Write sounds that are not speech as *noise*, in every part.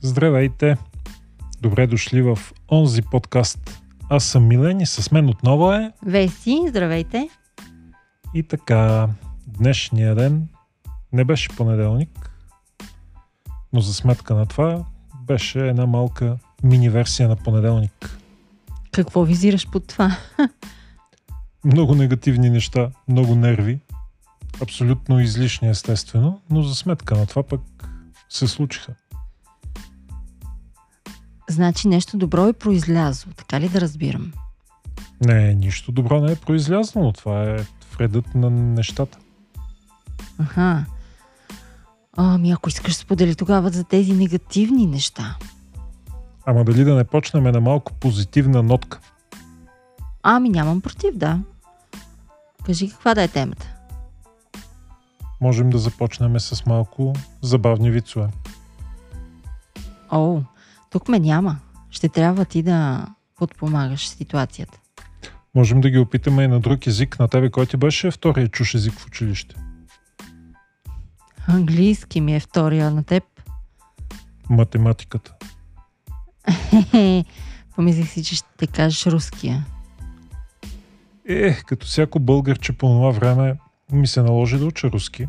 Здравейте! Добре дошли в онзи подкаст. Аз съм Милен и с мен отново е... Веси, здравейте! И така, днешния ден не беше понеделник, но за сметка на това беше една малка мини версия на понеделник. Какво визираш под това? *laughs* Много негативни неща, много нерви, абсолютно излишни естествено, но за сметка на това пък се случиха. Значи нещо добро е произлязло, така ли да разбирам? Не, нищо добро не е произлязло, но това е вредът на нещата. Аха. Ами ако искаш сподели тогава за тези негативни неща. Ама дали да не почнем на малко позитивна нотка? Ами нямам против, да. Кажи каква да е темата. Можем да започнем с малко забавни вицове. О, тук ме няма. Ще трябва ти да подпомагаш ситуацията. Можем да ги опитаме и на друг език. На тебе кой ти беше втория чуш език в училище? Английски ми е втория на теб. Математиката. *laughs* Помислих си, че ще кажеш руския. Е, като всяко българче по това време ми се наложи да уча руски.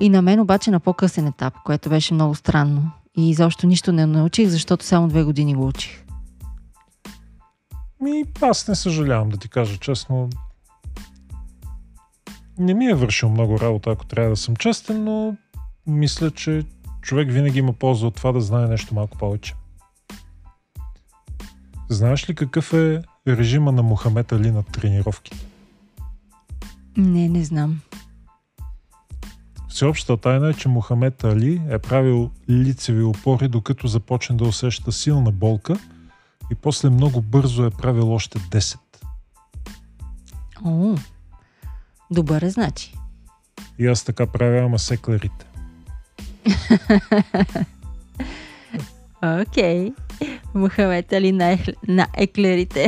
И на мен обаче на по-късен етап, което беше много странно. И изобщо нищо не научих, защото само две години го учих. Ми, аз не съжалявам да ти кажа честно. Не ми е вършил много работа, ако трябва да съм честен, но мисля, че човек винаги има полза от това да знае нещо малко повече. Знаеш ли какъв е режима на Мохамед Али на тренировки? Не, не знам. Всеобщата тайна е, че Мохамед Али е правил лицеви опори, докато започне да усеща силна болка и после много бързо е правил още 10. О, добър е значи. И аз така правя, ама секлерите. Окей. Мухамед Али на, ехл... на еклерите.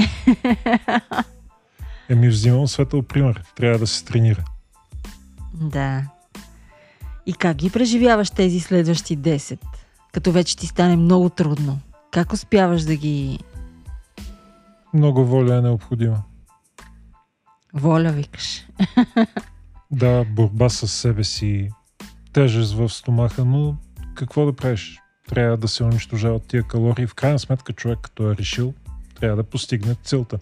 Еми взимам светъл пример. Трябва да се тренира. да. И как ги преживяваш тези следващи 10? Като вече ти стане много трудно. Как успяваш да ги... Много воля е необходима. Воля викаш. *laughs* Да, борба с себе си, тежест в стомаха, но какво да правиш? Трябва да се унищожават тия калории. В крайна сметка човек, като е решил, трябва да постигне целта.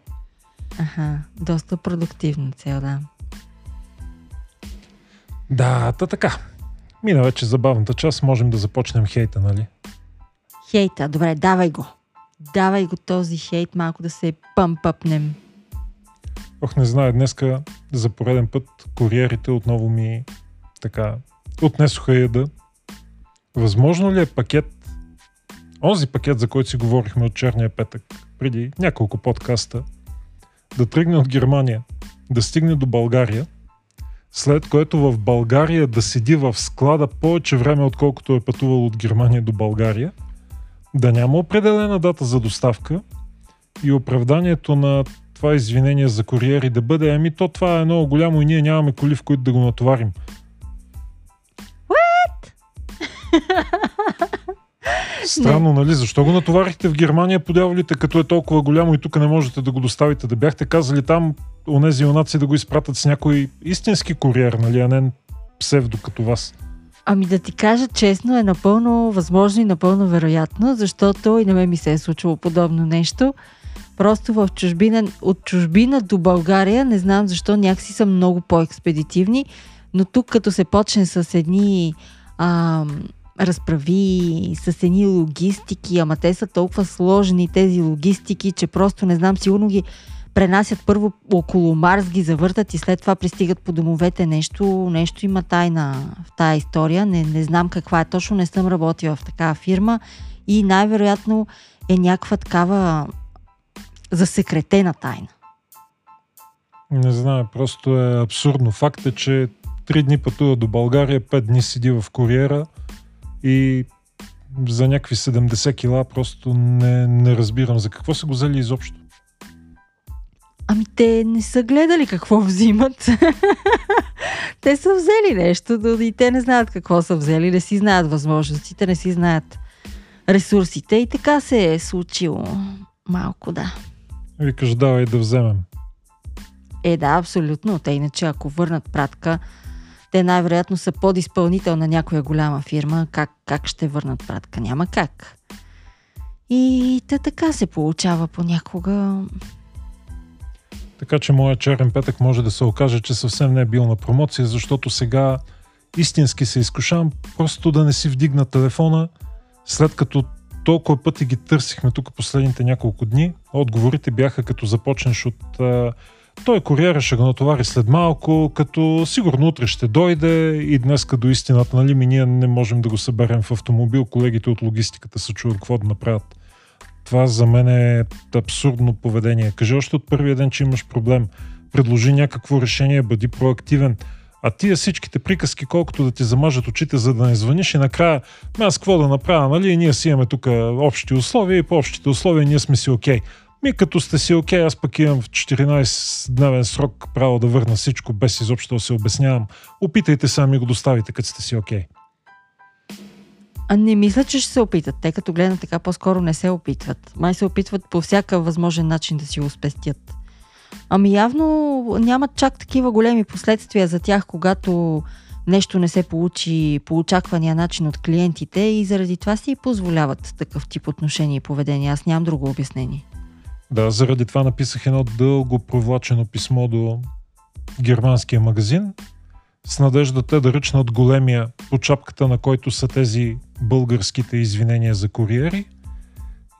Аха, доста продуктивна цел, да. Да, та така. Мина вече забавната част, можем да започнем хейта, нали? Хейта, добре, давай го. Давай го този хейт, малко да се пъмпъпнем. Ох, не знае, днеска за пореден път куриерите отново ми така отнесоха яда. Възможно ли е пакет, онзи пакет, за който си говорихме от черния петък, преди няколко подкаста, да тръгне от Германия, да стигне до България, след което в България да седи в склада повече време, отколкото е пътувал от Германия до България, да няма определена дата за доставка и оправданието на това извинение за куриери да бъде, ами то това е много голямо и ние нямаме коли, в които да го натоварим. *laughs* Странно, нали? Защо го натоварихте в Германия по дяволите, като е толкова голямо и тук не можете да го доставите? Да бяхте казали там онези юнаци да го изпратят с някой истински куриер, нали, а не псевдо като вас. Ами да ти кажа честно, е напълно възможно и напълно вероятно, защото и на мен ми се е случило подобно нещо. Просто в чужбина, от чужбина до България, не знам защо, някакси са много по-експедитивни, но тук като се почне с едни а, разправи, с едни логистики, ама те са толкова сложни тези логистики, че просто не знам, сигурно ги пренасят първо около Марс, ги завъртат и след това пристигат по домовете. Нещо, нещо има тайна в тая история. Не, не знам каква е точно, не съм работила в такава фирма и най-вероятно е някаква такава засекретена тайна. Не знам, просто е абсурдно. Факт е, че три дни пътува до България, пет дни седи в куриера и за някакви 70 кила просто не, не разбирам за какво са го взели изобщо. Ами те не са гледали какво взимат. *laughs* те са взели нещо, и те не знаят какво са взели, не си знаят възможностите, не си знаят ресурсите и така се е случило малко, да. Викаш, давай да вземем. Е, да, абсолютно. Те иначе, ако върнат пратка, те най-вероятно са подизпълнител на някоя голяма фирма. Как, как ще върнат пратка? Няма как. И те така се получава понякога. Така че моят черен петък може да се окаже, че съвсем не е бил на промоция, защото сега истински се изкушавам просто да не си вдигна телефона, след като толкова пъти ги търсихме тук последните няколко дни. Отговорите бяха като започнеш от той куриера ще го натовари след малко, като сигурно утре ще дойде и днеска до истината, нали, ми ние не можем да го съберем в автомобил, колегите от логистиката се чуват какво да направят. Това за мен е абсурдно поведение. Кажи още от първия ден, че имаш проблем. Предложи някакво решение, бъди проактивен. А тия всичките приказки, колкото да ти замажат очите, за да не звъниш и накрая, аз какво да направя, нали? Ние си имаме тук общи условия и по общите условия ние сме си окей. Okay. Ми като сте си окей, аз пък имам в 14-дневен срок право да върна всичко, без изобщо да се обяснявам. Опитайте сами го доставите, като сте си окей. А не мисля, че ще се опитат. Те като гледат така по-скоро не се опитват. Май се опитват по всяка възможен начин да си го спестят. Ами явно нямат чак такива големи последствия за тях, когато нещо не се получи по очаквания начин от клиентите и заради това си позволяват такъв тип отношение и поведение. Аз нямам друго обяснение. Да, заради това написах едно дълго провлачено писмо до германския магазин с надежда те да ръчнат големия по чапката, на който са тези българските извинения за куриери.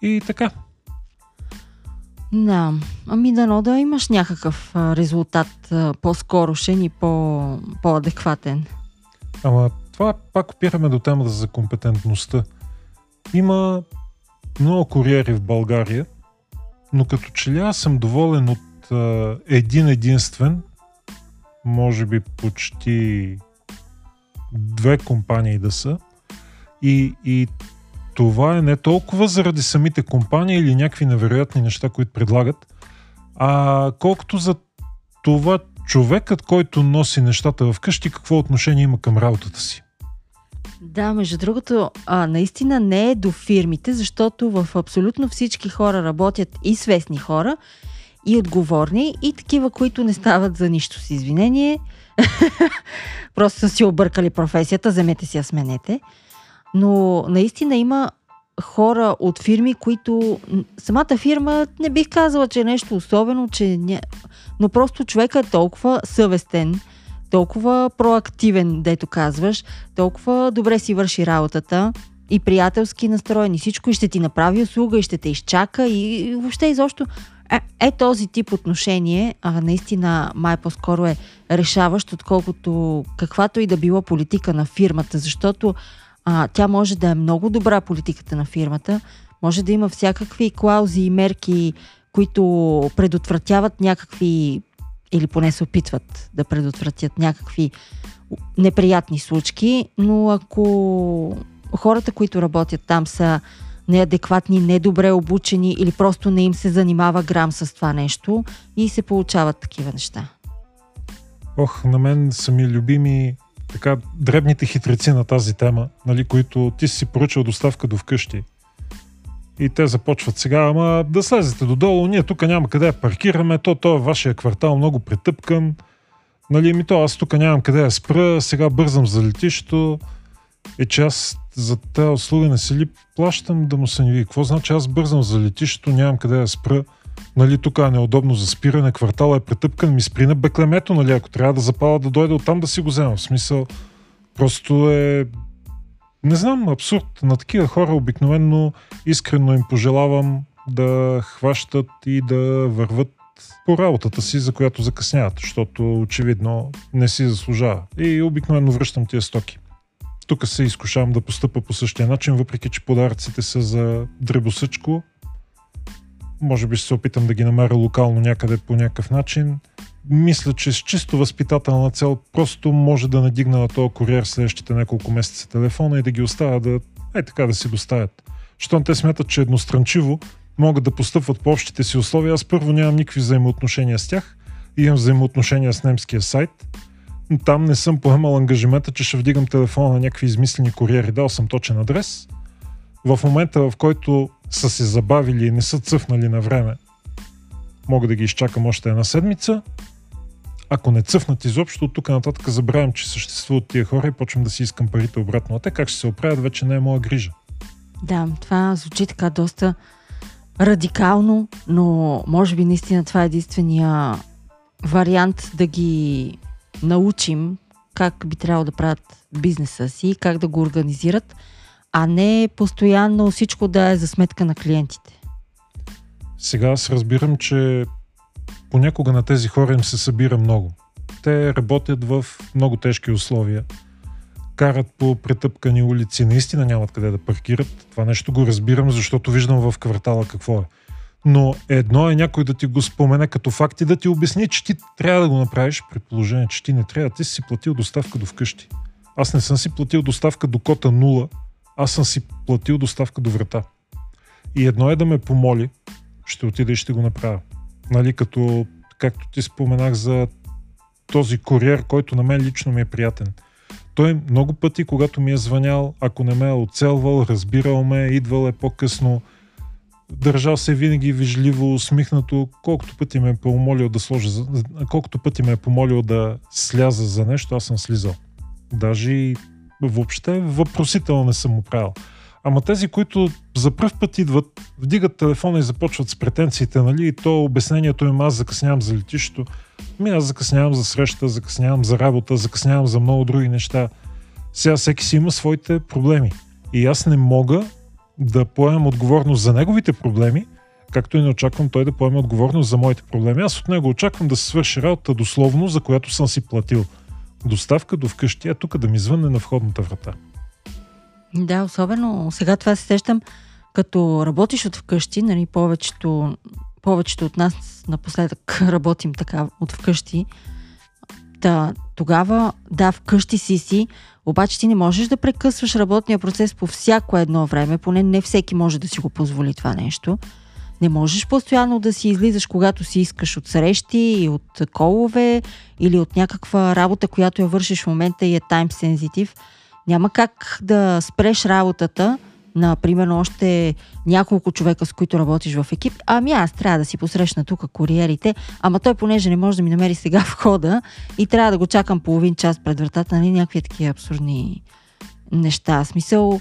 И така. Да, ами дано да имаш някакъв резултат по-скорошен и по- по-адекватен. Ама това пак опираме до темата за компетентността. Има много куриери в България, но като че ли аз съм доволен от а, един единствен, може би почти две компании да са. И, и това е не толкова заради самите компании или някакви невероятни неща, които предлагат, а колкото за това човекът, който носи нещата в къщи, какво отношение има към работата си. Да, между другото, а, наистина не е до фирмите, защото в абсолютно всички хора работят и свестни хора, и отговорни, и такива, които не стават за нищо с извинение. *laughs* Просто са си объркали професията, вземете си я сменете. Но наистина има хора от фирми, които самата фирма не бих казала, че е нещо особено, че ня... но просто човека е толкова съвестен, толкова проактивен, дето казваш, толкова добре си върши работата и приятелски настроен и всичко и ще ти направи услуга и ще те изчака и, въобще изобщо. Е, е този тип отношение а, наистина май по-скоро е решаващ, отколкото каквато и да било политика на фирмата, защото а, тя може да е много добра политиката на фирмата, може да има всякакви клаузи и мерки, които предотвратяват някакви или поне се опитват да предотвратят някакви неприятни случки, но ако хората, които работят там са неадекватни, недобре обучени или просто не им се занимава грам с това нещо и се получават такива неща. Ох, на мен са ми любими така дребните хитреци на тази тема, нали, които ти си поръчал доставка до вкъщи. И те започват сега, ама да слезете додолу, ние тук няма къде да паркираме, то, то е вашия квартал много претъпкан. Нали, ми то аз тук нямам къде да спра, сега бързам за летището. Е, че аз за тази услуга не се ли плащам да му се не ви? Какво значи аз бързам за летището, нямам къде да спра? Нали, тук е неудобно за спиране, квартала е претъпкан, ми спри на беклемето, нали, ако трябва да запала да дойде оттам да си го взема. В смисъл, просто е не знам, абсурд. На такива хора обикновенно искрено им пожелавам да хващат и да върват по работата си, за която закъсняват, защото очевидно не си заслужава. И обикновено връщам тия стоки. Тук се изкушавам да постъпа по същия начин, въпреки че подаръците са за дребосъчко. Може би ще се опитам да ги намеря локално някъде по някакъв начин. Мисля, че с чисто възпитателна цел просто може да надигна на този куриер следващите няколко месеца телефона и да ги оставя да, е така да си доставят. Щом те смятат, че едностранчиво могат да постъпват по общите си условия, аз първо нямам никакви взаимоотношения с тях. Имам взаимоотношения с немския сайт, там не съм поемал ангажимента, че ще вдигам телефона на някакви измислени куриери. Дал съм точен адрес. в момента, в който са се забавили и не са цъфнали на време, мога да ги изчакам още една седмица. Ако не цъфнат изобщо, от тук нататък забравям, че съществуват тия хора и почвам да си искам парите обратно. А те как ще се оправят, вече не е моя грижа. Да, това звучи така доста радикално, но може би наистина това е единствения вариант да ги научим как би трябвало да правят бизнеса си, как да го организират, а не постоянно всичко да е за сметка на клиентите. Сега аз разбирам, че понякога на тези хора им се събира много. Те работят в много тежки условия. Карат по претъпкани улици, наистина нямат къде да паркират. Това нещо го разбирам, защото виждам в квартала какво е. Но едно е някой да ти го спомене като факт и да ти обясни, че ти трябва да го направиш при положение, че ти не трябва. Ти си платил доставка до вкъщи. Аз не съм си платил доставка до кота 0, аз съм си платил доставка до врата. И едно е да ме помоли, ще отида и ще го направя. Нали, като, както ти споменах за този куриер, който на мен лично ми е приятен. Той много пъти, когато ми е звънял, ако не ме е оцелвал, разбирал ме, идвал е по-късно, държал се винаги вижливо, усмихнато, колкото пъти ме е помолил да сложа, колкото пъти ме е помолил да сляза за нещо, аз съм слизал. Даже и въобще въпросително не съм му правил. Ама тези, които за първ път идват, вдигат телефона и започват с претенциите, нали, и то обяснението им аз закъснявам за летището, ми аз закъснявам за среща, закъснявам за работа, закъснявам за много други неща. Сега всеки си има своите проблеми. И аз не мога да поемам отговорност за неговите проблеми, както и не очаквам той да поеме отговорност за моите проблеми. Аз от него очаквам да се свърши работа дословно, за която съм си платил. Доставка до вкъщи, а тук да ми звънне на входната врата. Да, особено сега това се сещам, като работиш от вкъщи, нали, повечето, повечето от нас напоследък *laughs* работим така от вкъщи, Та, тогава, да, вкъщи си си, обаче ти не можеш да прекъсваш работния процес по всяко едно време, поне не всеки може да си го позволи това нещо. Не можеш постоянно да си излизаш, когато си искаш от срещи и от колове или от някаква работа, която я вършиш в момента и е тайм сензитив. Няма как да спреш работата на, примерно, още няколко човека, с които работиш в екип, ами аз трябва да си посрещна тук куриерите, ама той, понеже не може да ми намери сега *laughs* входа и трябва да го чакам половин час пред вратата, нали, някакви такива абсурдни неща. Смисъл,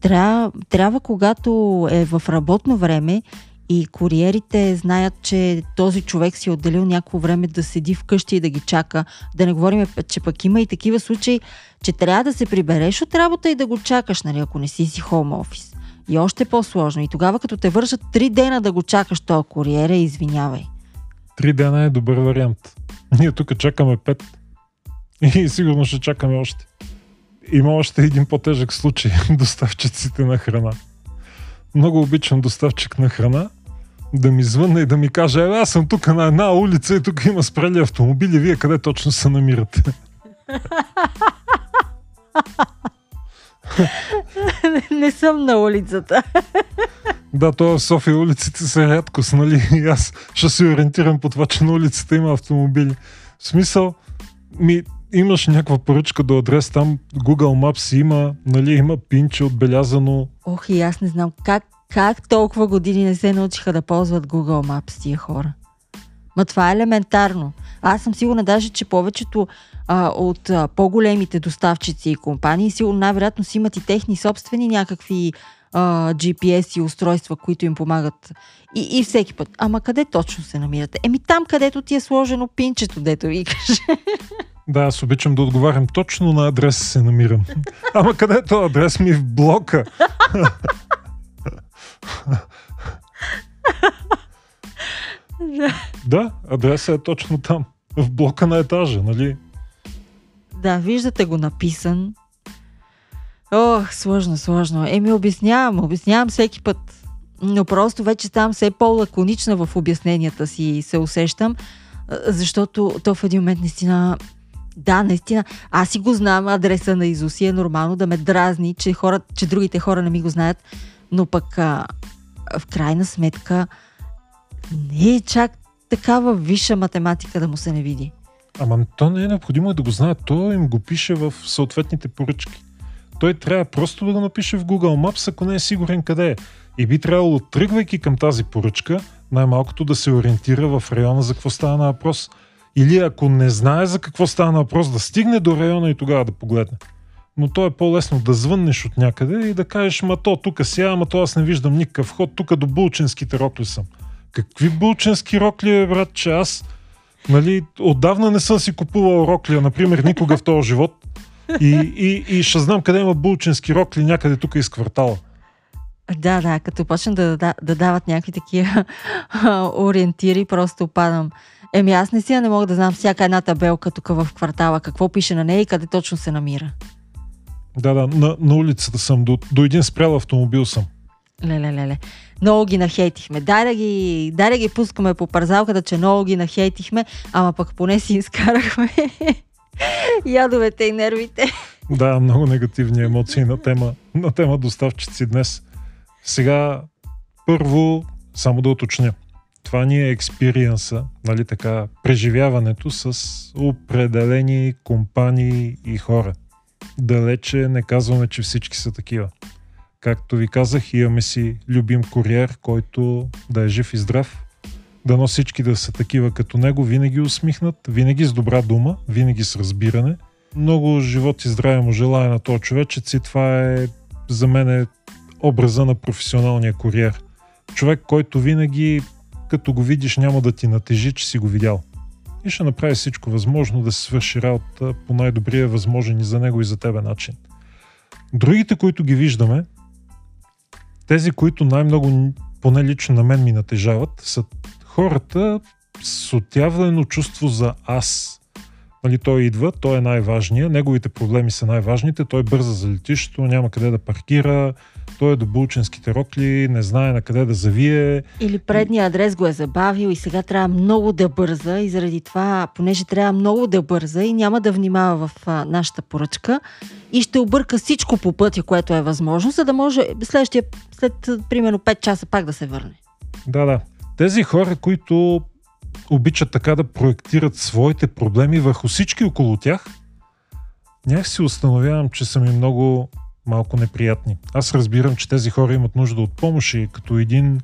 трябва, трябва когато е в работно време и куриерите знаят, че този човек си е отделил някакво време да седи вкъщи и да ги чака. Да не говорим, че пък има и такива случаи, че трябва да се прибереш от работа и да го чакаш, нали, ако не си си хоум офис. И още по-сложно. И тогава, като те вършат три дена да го чакаш този куриер, извинявай. Три дена е добър вариант. Ние тук чакаме пет. И сигурно ще чакаме още. Има още един по-тежък случай. *laughs* Доставчиците на храна. Много обичам доставчик на храна, да ми звънне и да ми каже, е, аз съм тук на една улица и тук има спрели автомобили, вие къде точно се намирате? *laughs* не съм на улицата. Да, то в София улиците са рядкост, нали? И аз ще се ориентирам по това, че на улицата има автомобили. В смисъл, ми, имаш някаква поръчка до адрес, там Google Maps има, нали, има пинче отбелязано. Ох, и аз не знам как как толкова години не се научиха да ползват Google Maps тия хора? Ма това е елементарно. Аз съм сигурна даже, че повечето а, от а, по-големите доставчици и компании сигурно най-вероятно си имат и техни собствени някакви а, GPS и устройства, които им помагат. И, и всеки път. Ама къде точно се намирате? Еми там, където ти е сложено пинчето, дето викаш. *laughs* Да, аз обичам да отговарям точно на адрес се намирам. Ама където адрес ми в блока? *laughs* *laughs* да, адресът е точно там. В блока на етажа, нали? Да, виждате го написан. Ох, сложно, сложно. Еми, обяснявам, обяснявам всеки път. Но просто вече ставам все по-лаконична в обясненията си се усещам, защото то в един момент наистина да, наистина. Аз си го знам адреса на Изуси. Е нормално да ме дразни, че, хора, че другите хора не ми го знаят. Но пък а, в крайна сметка не е чак такава висша математика да му се не види. Ама то не е необходимо да го знаят. То им го пише в съответните поръчки. Той трябва просто да го напише в Google Maps, ако не е сигурен къде е. И би трябвало, тръгвайки към тази поръчка, най-малкото да се ориентира в района за какво става на въпрос. Или ако не знае за какво става на въпрос, да стигне до района и тогава да погледне. Но то е по-лесно да звъннеш от някъде и да кажеш, ма то тук си, ама то аз не виждам никакъв ход, тук до булчинските рокли съм. Какви булчински рокли, е, брат, че аз нали, отдавна не съм си купувал роклия, например, никога в този живот. И, и, и ще знам къде има булчински рокли някъде тук из квартала. Да, да, като почна да, да, да дават някакви такива ориентири, просто падам. Еми аз не си не мога да знам всяка една табелка тук в квартала, какво пише на нея и къде точно се намира. Да, да, на, на улицата съм, до, до един спрял автомобил съм. Леле, леле. Много ги нахейтихме. Дай да ги, дай да ги пускаме по парзалката, че много ги нахейтихме, ама пък поне си изкарахме *laughs* ядовете и нервите. Да, много негативни емоции на тема, на тема доставчици днес. Сега, първо, само да уточня. Това ни е експириенса, нали така, преживяването с определени компании и хора. Далече не казваме, че всички са такива. Както ви казах, имаме си любим куриер, който да е жив и здрав. Дано всички да са такива като него, винаги усмихнат, винаги с добра дума, винаги с разбиране. Много живот и здраве му желая на този човечец и това е за мен е образа на професионалния куриер. Човек, който винаги, като го видиш, няма да ти натежи, че си го видял. И ще направи всичко възможно да се свърши работа по най-добрия възможен и за него и за тебе начин. Другите, които ги виждаме, тези, които най-много, поне лично на мен ми натежават, са хората с отявлено чувство за аз. Нали, той идва, той е най-важният, неговите проблеми са най-важните, той бърза за летището, няма къде да паркира, той е до булчинските рокли, не знае на къде да завие. Или предния адрес го е забавил и сега трябва много да бърза и заради това, понеже трябва много да бърза и няма да внимава в а, нашата поръчка и ще обърка всичко по пътя, което е възможно, за да може следващия, след примерно 5 часа пак да се върне. Да, да. Тези хора, които обичат така да проектират своите проблеми върху всички около тях, някак си установявам, че са ми много малко неприятни. Аз разбирам, че тези хора имат нужда от помощ и като един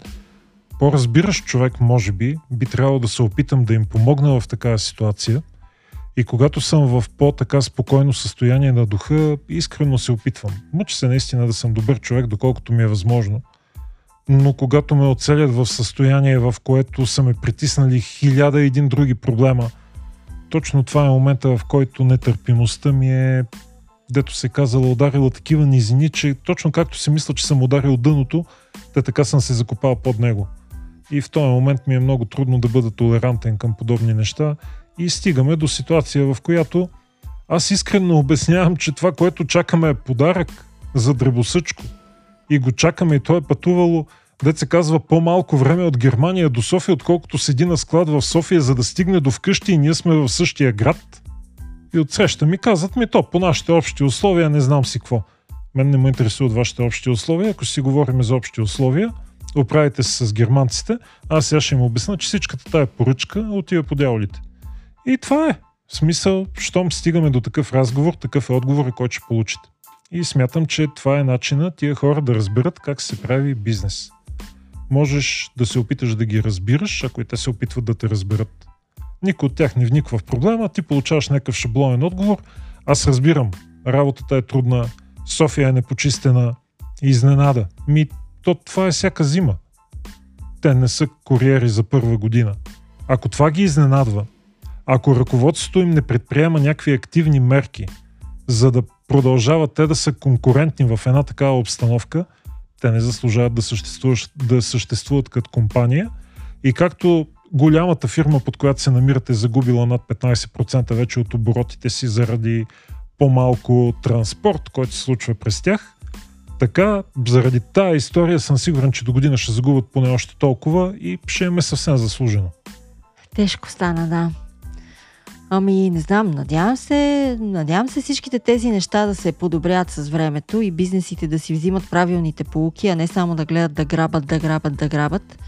по-разбиращ човек, може би, би трябвало да се опитам да им помогна в такава ситуация. И когато съм в по-така спокойно състояние на духа, искрено се опитвам. Мъча се наистина да съм добър човек, доколкото ми е възможно. Но когато ме оцелят в състояние, в което са ме притиснали хиляда и един други проблема, точно това е момента, в който нетърпимостта ми е дето се казала, ударила такива низини, че точно както си мисля, че съм ударил дъното, те така съм се закопал под него. И в този момент ми е много трудно да бъда толерантен към подобни неща и стигаме до ситуация, в която аз искрено обяснявам, че това, което чакаме е подарък за дребосъчко. И го чакаме и то е пътувало, дет се казва, по-малко време от Германия до София, отколкото седи на склад в София, за да стигне до вкъщи и ние сме в същия град. И отсреща ми казват ми то по нашите общи условия, не знам си какво. Мен не ме интересуват вашите общи условия. Ако си говорим за общи условия, оправите се с германците, аз сега ще им обясна, че всичката тая поръчка отива по дяволите. И това е. В смисъл, щом стигаме до такъв разговор, такъв е отговор, който ще получите. И смятам, че това е начина тия хора да разберат как се прави бизнес. Можеш да се опиташ да ги разбираш, ако и те се опитват да те разберат. Никой от тях не вниква в проблема, ти получаваш някакъв шаблонен отговор. Аз разбирам, работата е трудна, София е непочистена, изненада. Ми, то това е всяка зима. Те не са куриери за първа година. Ако това ги изненадва, ако ръководството им не предприема някакви активни мерки, за да продължават те да са конкурентни в една такава обстановка, те не заслужават да съществуват, да съществуват като компания. И както голямата фирма, под която се намирате, загубила над 15% вече от оборотите си заради по-малко транспорт, който се случва през тях. Така, заради тази история съм сигурен, че до година ще загубят поне още толкова и ще им е съвсем заслужено. Тежко стана, да. Ами, не знам, надявам се, надявам се всичките тези неща да се подобрят с времето и бизнесите да си взимат правилните полуки, а не само да гледат да грабат, да грабат, да грабат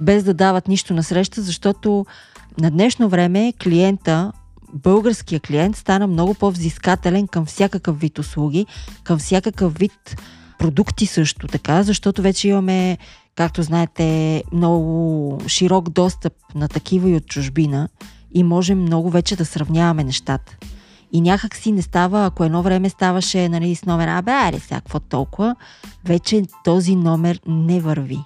без да дават нищо на среща, защото на днешно време клиента българския клиент стана много по-взискателен към всякакъв вид услуги, към всякакъв вид продукти също така, защото вече имаме, както знаете, много широк достъп на такива и от чужбина и можем много вече да сравняваме нещата. И някак си не става, ако едно време ставаше нали, с номер, абе, аре, сега какво толкова, вече този номер не върви.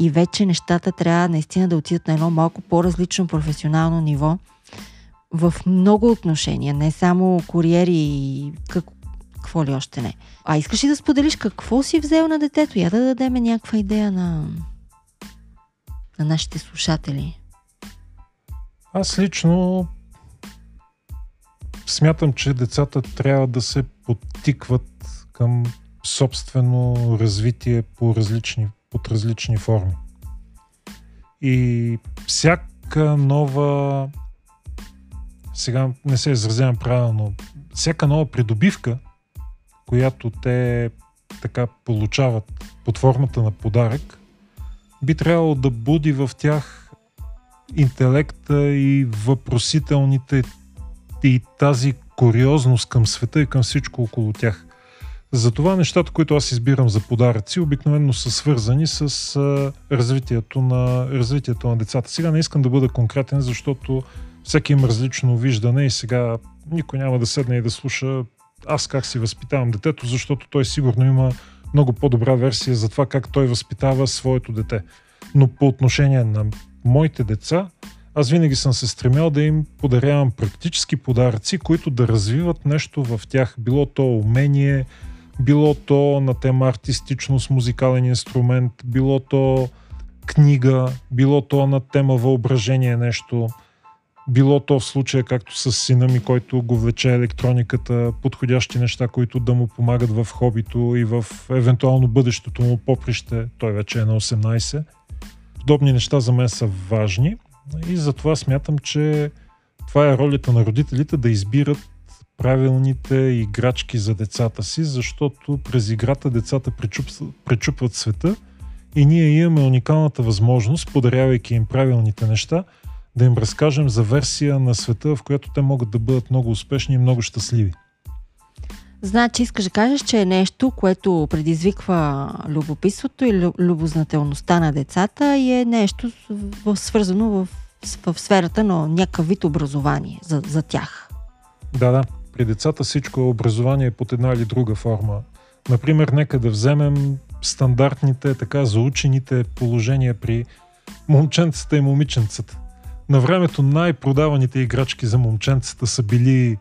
И вече нещата трябва наистина да отидат на едно малко по-различно професионално ниво в много отношения, не само куриери и как, какво ли още не. А искаш ли да споделиш какво си взел на детето? Я да дадем някаква идея на, на нашите слушатели. Аз лично смятам, че децата трябва да се подтикват към собствено развитие по различни, под различни форми. И всяка нова сега не се изразявам правилно, всяка нова придобивка, която те така получават под формата на подарък, би трябвало да буди в тях интелекта и въпросителните и тази куриозност към света и към всичко около тях. Затова нещата, които аз избирам за подаръци, обикновено са свързани с а, развитието, на, развитието на децата. Сега не искам да бъда конкретен, защото всеки има различно виждане и сега никой няма да седне и да слуша аз как си възпитавам детето, защото той сигурно има много по-добра версия за това как той възпитава своето дете. Но по отношение на моите деца, аз винаги съм се стремял да им подарявам практически подаръци, които да развиват нещо в тях. Било то умение, било то на тема артистичност, музикален инструмент, било то книга, било то на тема въображение нещо – било то в случая, както с сина ми, който го влече електрониката, подходящи неща, които да му помагат в хобито и в евентуално бъдещето му поприще, той вече е на 18. Подобни неща за мен са важни. И затова смятам, че това е ролята на родителите да избират правилните играчки за децата си, защото през играта децата пречупват, пречупват света и ние имаме уникалната възможност, подарявайки им правилните неща, да им разкажем за версия на света, в която те могат да бъдат много успешни и много щастливи. Значи искаш да кажеш, че е нещо, което предизвиква любопитството и любознателността на децата и е нещо свързано в, в сферата на някакъв вид образование за, за тях. Да, да. При децата всичко е образование под една или друга форма. Например, нека да вземем стандартните, така заучените положения при момченцата и момиченцата. На времето най-продаваните играчки за момченцата са били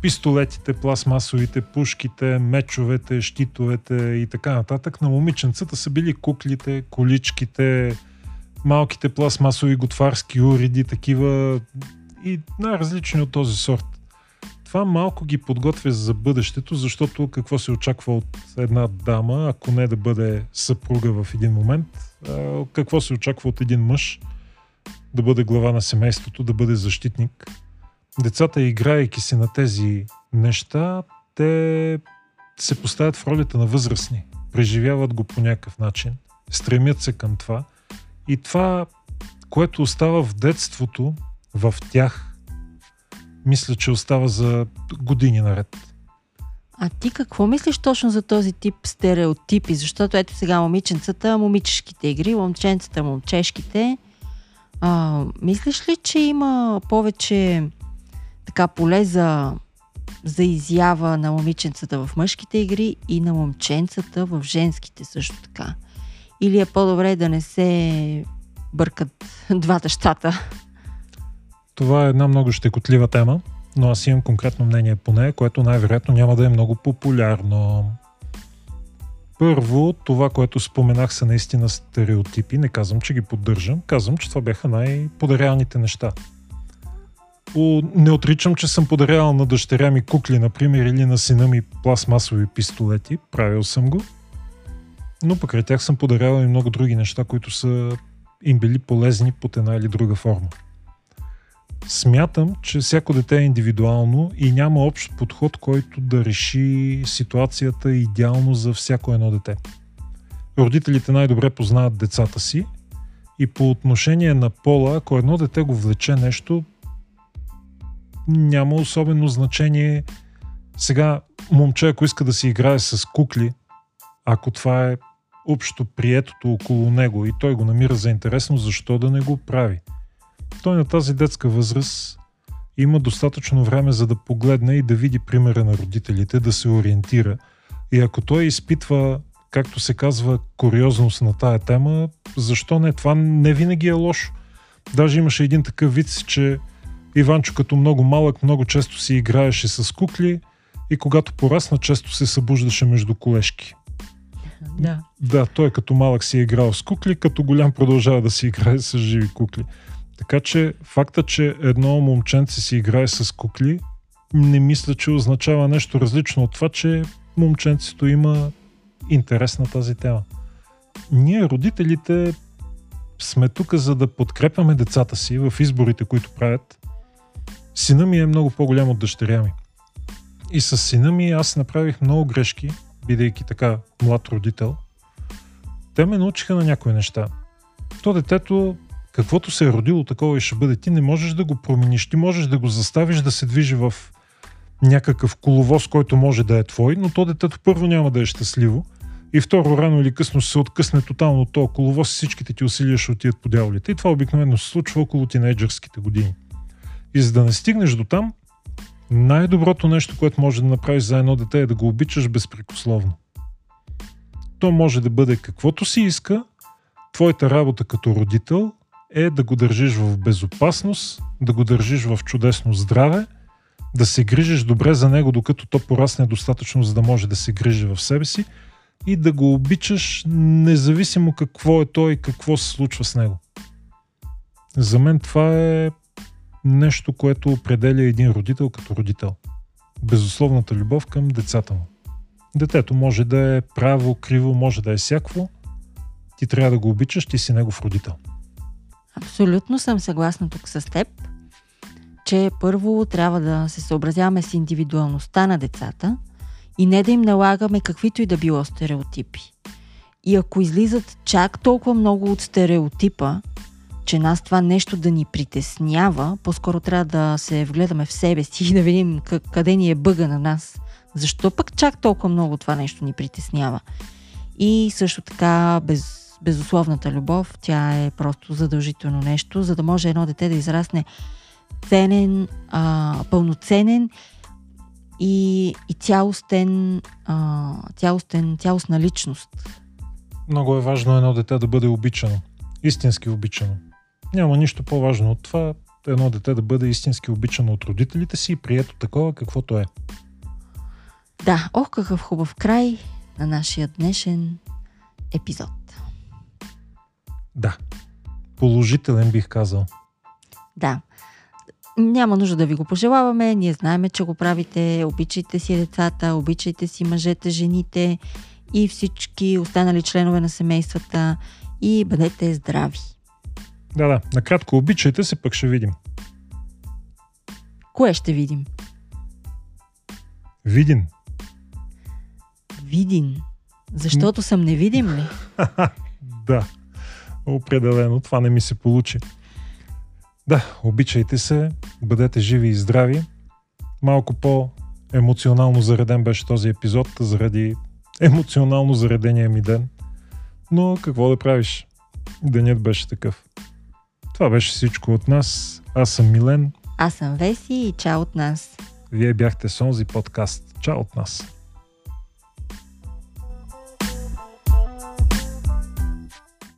пистолетите, пластмасовите, пушките, мечовете, щитовете и така нататък. На момиченцата са били куклите, количките, малките пластмасови готварски уреди, такива и най-различни от този сорт. Това малко ги подготвя за бъдещето, защото какво се очаква от една дама, ако не да бъде съпруга в един момент, какво се очаква от един мъж – да бъде глава на семейството, да бъде защитник. Децата, играйки си на тези неща, те се поставят в ролята на възрастни. Преживяват го по някакъв начин. Стремят се към това. И това, което остава в детството, в тях, мисля, че остава за години наред. А ти какво мислиш точно за този тип стереотипи? Защото ето сега момиченцата, момичешките игри, момченцата, момчешките. А, мислиш ли, че има повече така поле за, за изява на момиченцата в мъжките игри и на момченцата в женските също така? Или е по-добре да не се бъркат *laughs* двата щата? Това е една много щекотлива тема, но аз имам конкретно мнение по нея, което най-вероятно няма да е много популярно. Първо, това, което споменах са наистина стереотипи. Не казвам, че ги поддържам. Казвам, че това бяха най-подаряваните неща. Не отричам, че съм подарявал на дъщеря ми кукли, например, или на сина ми пластмасови пистолети. Правил съм го. Но покрай тях съм подарявал и много други неща, които са им били полезни под една или друга форма. Смятам, че всяко дете е индивидуално и няма общ подход, който да реши ситуацията идеално за всяко едно дете. Родителите най-добре познават децата си и по отношение на пола, ако едно дете го влече нещо, няма особено значение. Сега, момче, ако иска да си играе с кукли, ако това е общо приетото около него и той го намира за интересно, защо да не го прави? Той на тази детска възраст има достатъчно време за да погледне и да види примера на родителите, да се ориентира. И ако той изпитва, както се казва, куриозност на тая тема, защо не? Това не винаги е лошо. Даже имаше един такъв вид, че Иванчо като много малък много често си играеше с кукли и когато порасна често се събуждаше между колешки. Да. Да, той като малък си е играл с кукли, като голям продължава да си играе с живи кукли. Така че факта, че едно момченце си играе с кукли, не мисля, че означава нещо различно от това, че момченцето има интерес на тази тема. Ние, родителите, сме тук за да подкрепяме децата си в изборите, които правят. Сина ми е много по-голям от дъщеря ми. И с сина ми аз направих много грешки, бидейки така млад родител. Те ме научиха на някои неща. То детето каквото се е родило, такова и ще бъде. Ти не можеш да го промениш. Ти можеш да го заставиш да се движи в някакъв коловоз, който може да е твой, но то детето първо няма да е щастливо и второ, рано или късно се откъсне тотално от този коловоз, всичките ти усилия ще отидат по дяволите. И това обикновено се случва около тинейджърските години. И за да не стигнеш до там, най-доброто нещо, което може да направиш за едно дете е да го обичаш безпрекословно. То може да бъде каквото си иска, твоята работа като родител е да го държиш в безопасност, да го държиш в чудесно здраве, да се грижиш добре за него, докато то порасне достатъчно, за да може да се грижи в себе си и да го обичаш, независимо какво е той и какво се случва с него. За мен това е нещо, което определя един родител като родител. Безусловната любов към децата му. Детето може да е право, криво, може да е всякво. Ти трябва да го обичаш, ти си негов родител. Абсолютно съм съгласна тук с теб, че първо трябва да се съобразяваме с индивидуалността на децата и не да им налагаме каквито и да било стереотипи. И ако излизат чак толкова много от стереотипа, че нас това нещо да ни притеснява, по-скоро трябва да се вгледаме в себе си и да видим къде ни е бъга на нас. Защо пък чак толкова много това нещо ни притеснява? И също така без безусловната любов, тя е просто задължително нещо, за да може едно дете да израсне ценен, а, пълноценен и, и цялостен, а, цялостен, цялостна личност. Много е важно едно дете да бъде обичано. Истински обичано. Няма нищо по-важно от това едно дете да бъде истински обичано от родителите си и прието такова каквото е. Да, ох какъв хубав край на нашия днешен епизод. Да. Положителен бих казал. Да. Няма нужда да ви го пожелаваме. Ние знаеме, че го правите. Обичайте си децата, обичайте си мъжете, жените и всички останали членове на семействата и бъдете здрави. Да, да. Накратко обичайте се, пък ще видим. Кое ще видим? Видин. Видин. Защото съм невидим ли? *laughs* да. Определено, това не ми се получи. Да, обичайте се, бъдете живи и здрави. Малко по-емоционално зареден беше този епизод, заради емоционално заредения ми ден. Но какво да правиш? Денят беше такъв. Това беше всичко от нас. Аз съм Милен. Аз съм Веси и чао от нас. Вие бяхте с онзи подкаст. Чао от нас.